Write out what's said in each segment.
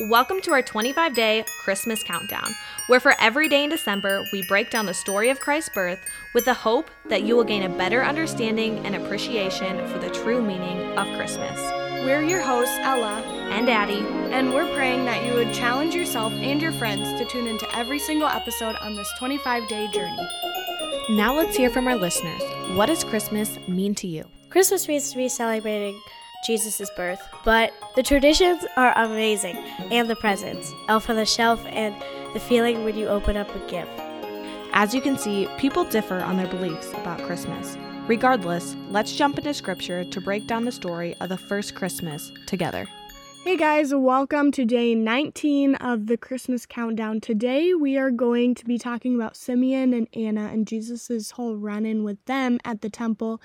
Welcome to our 25 day Christmas countdown, where for every day in December, we break down the story of Christ's birth with the hope that you will gain a better understanding and appreciation for the true meaning of Christmas. We're your hosts, Ella and Addie, and we're praying that you would challenge yourself and your friends to tune into every single episode on this 25 day journey. Now let's hear from our listeners. What does Christmas mean to you? Christmas means to be celebrating Jesus' birth. But the traditions are amazing, and the presents, elf on the shelf, and the feeling when you open up a gift. As you can see, people differ on their beliefs about Christmas. Regardless, let's jump into scripture to break down the story of the first Christmas together. Hey guys, welcome to day 19 of the Christmas countdown. Today we are going to be talking about Simeon and Anna and Jesus' whole run in with them at the temple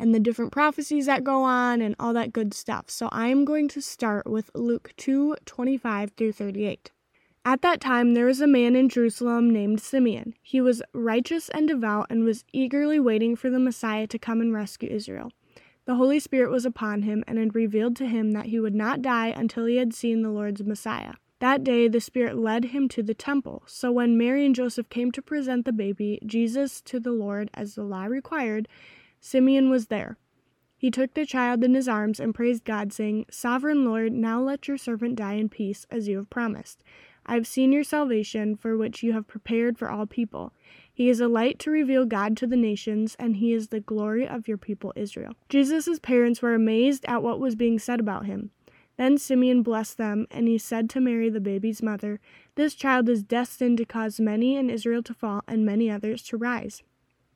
and the different prophecies that go on and all that good stuff. So I'm going to start with Luke 2 25 through 38. At that time, there was a man in Jerusalem named Simeon. He was righteous and devout and was eagerly waiting for the Messiah to come and rescue Israel. The Holy Spirit was upon him and had revealed to him that he would not die until he had seen the Lord's Messiah. That day, the Spirit led him to the temple. So when Mary and Joseph came to present the baby, Jesus, to the Lord, as the law required, Simeon was there. He took the child in his arms and praised God, saying, Sovereign Lord, now let your servant die in peace, as you have promised. I have seen your salvation, for which you have prepared for all people. He is a light to reveal God to the nations, and he is the glory of your people Israel. Jesus' parents were amazed at what was being said about him. Then Simeon blessed them, and he said to Mary, the baby's mother, This child is destined to cause many in Israel to fall, and many others to rise.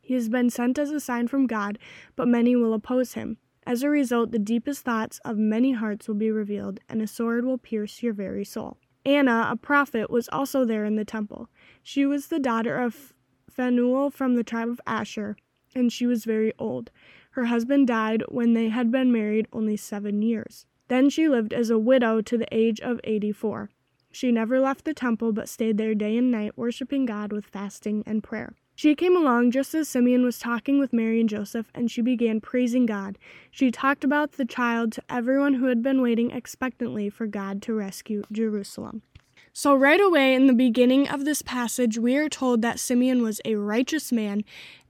He has been sent as a sign from God, but many will oppose him. As a result, the deepest thoughts of many hearts will be revealed, and a sword will pierce your very soul. Anna, a prophet, was also there in the temple. She was the daughter of Phanuel from the tribe of Asher, and she was very old. Her husband died when they had been married only seven years. Then she lived as a widow to the age of 84. She never left the temple but stayed there day and night, worshiping God with fasting and prayer. She came along just as Simeon was talking with Mary and Joseph, and she began praising God. She talked about the child to everyone who had been waiting expectantly for God to rescue Jerusalem. So, right away in the beginning of this passage, we are told that Simeon was a righteous man,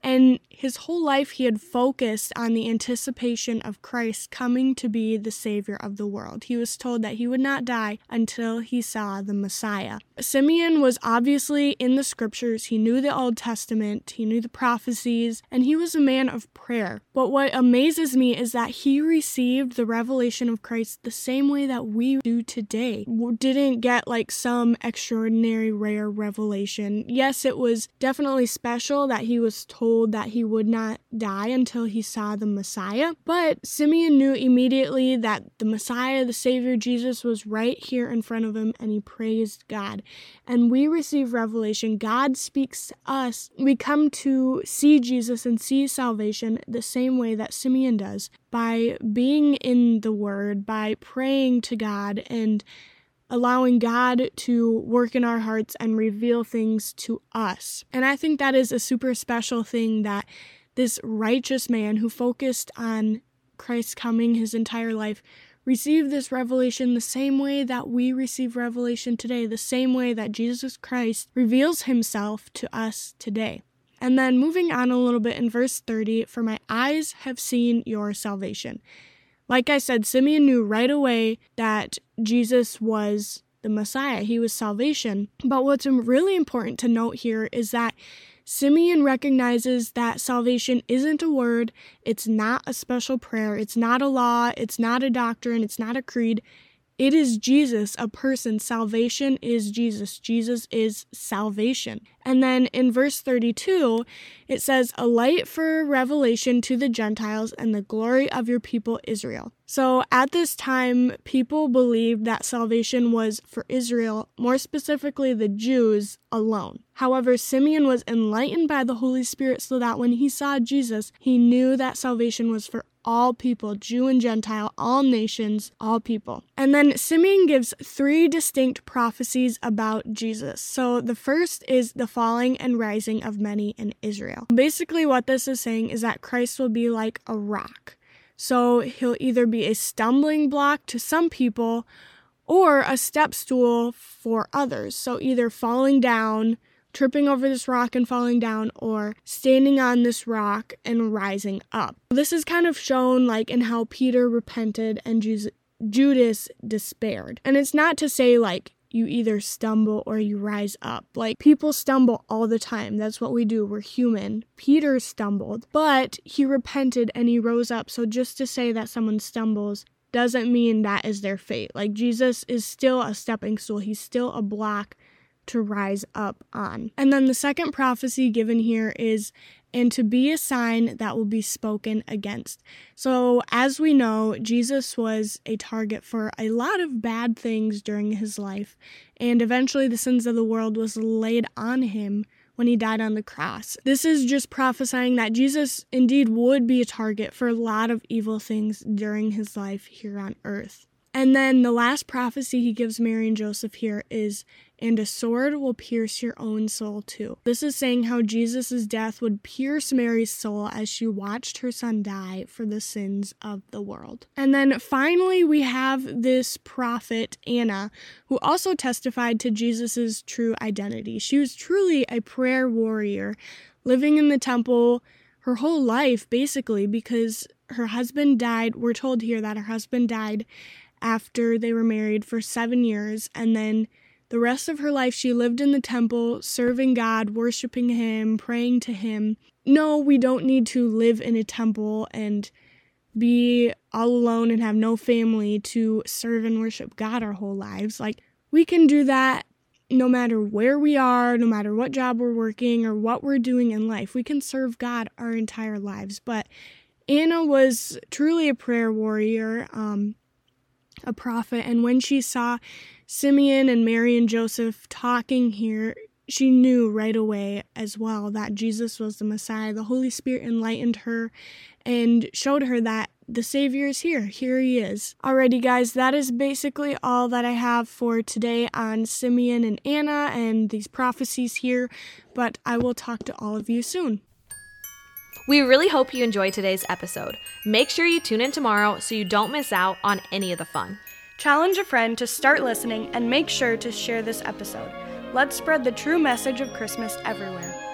and his whole life he had focused on the anticipation of Christ coming to be the Savior of the world. He was told that he would not die until he saw the Messiah. Simeon was obviously in the scriptures, he knew the Old Testament, he knew the prophecies, and he was a man of prayer. But what amazes me is that he received the revelation of Christ the same way that we do today. Didn't get like some some extraordinary rare revelation. Yes, it was definitely special that he was told that he would not die until he saw the Messiah, but Simeon knew immediately that the Messiah, the Savior Jesus, was right here in front of him and he praised God. And we receive revelation. God speaks to us. We come to see Jesus and see salvation the same way that Simeon does by being in the Word, by praying to God and allowing God to work in our hearts and reveal things to us. And I think that is a super special thing that this righteous man who focused on Christ's coming his entire life received this revelation the same way that we receive revelation today, the same way that Jesus Christ reveals himself to us today. And then moving on a little bit in verse 30, for my eyes have seen your salvation. Like I said, Simeon knew right away that Jesus was the Messiah, he was salvation. But what's really important to note here is that Simeon recognizes that salvation isn't a word, it's not a special prayer, it's not a law, it's not a doctrine, it's not a creed. It is Jesus, a person. Salvation is Jesus. Jesus is salvation. And then in verse 32, it says, A light for revelation to the Gentiles and the glory of your people Israel. So at this time, people believed that salvation was for Israel, more specifically the Jews, alone. However, Simeon was enlightened by the Holy Spirit so that when he saw Jesus, he knew that salvation was for all people, Jew and Gentile, all nations, all people. And then Simeon gives three distinct prophecies about Jesus. So the first is the falling and rising of many in Israel. Basically, what this is saying is that Christ will be like a rock. So he'll either be a stumbling block to some people or a step stool for others. So either falling down, tripping over this rock and falling down, or standing on this rock and rising up. This is kind of shown like in how Peter repented and Judas despaired. And it's not to say like you either stumble or you rise up. Like people stumble all the time. That's what we do. We're human. Peter stumbled, but he repented and he rose up. So just to say that someone stumbles doesn't mean that is their fate. Like Jesus is still a stepping stool. He's still a block to rise up on. And then the second prophecy given here is and to be a sign that will be spoken against. So, as we know, Jesus was a target for a lot of bad things during his life, and eventually the sins of the world was laid on him when he died on the cross. This is just prophesying that Jesus indeed would be a target for a lot of evil things during his life here on earth. And then the last prophecy he gives Mary and Joseph here is, and a sword will pierce your own soul too. This is saying how Jesus' death would pierce Mary's soul as she watched her son die for the sins of the world. And then finally, we have this prophet, Anna, who also testified to Jesus' true identity. She was truly a prayer warrior, living in the temple her whole life, basically, because her husband died. We're told here that her husband died after they were married for seven years. And then the rest of her life, she lived in the temple, serving God, worshiping Him, praying to Him. No, we don't need to live in a temple and be all alone and have no family to serve and worship God our whole lives. Like, we can do that no matter where we are, no matter what job we're working or what we're doing in life. We can serve God our entire lives. But Anna was truly a prayer warrior. Um, a prophet. And when she saw Simeon and Mary and Joseph talking here, she knew right away as well that Jesus was the Messiah. The Holy Spirit enlightened her and showed her that the Savior is here. Here he is. Alrighty, guys, that is basically all that I have for today on Simeon and Anna and these prophecies here, but I will talk to all of you soon. We really hope you enjoyed today's episode. Make sure you tune in tomorrow so you don't miss out on any of the fun. Challenge a friend to start listening and make sure to share this episode. Let's spread the true message of Christmas everywhere.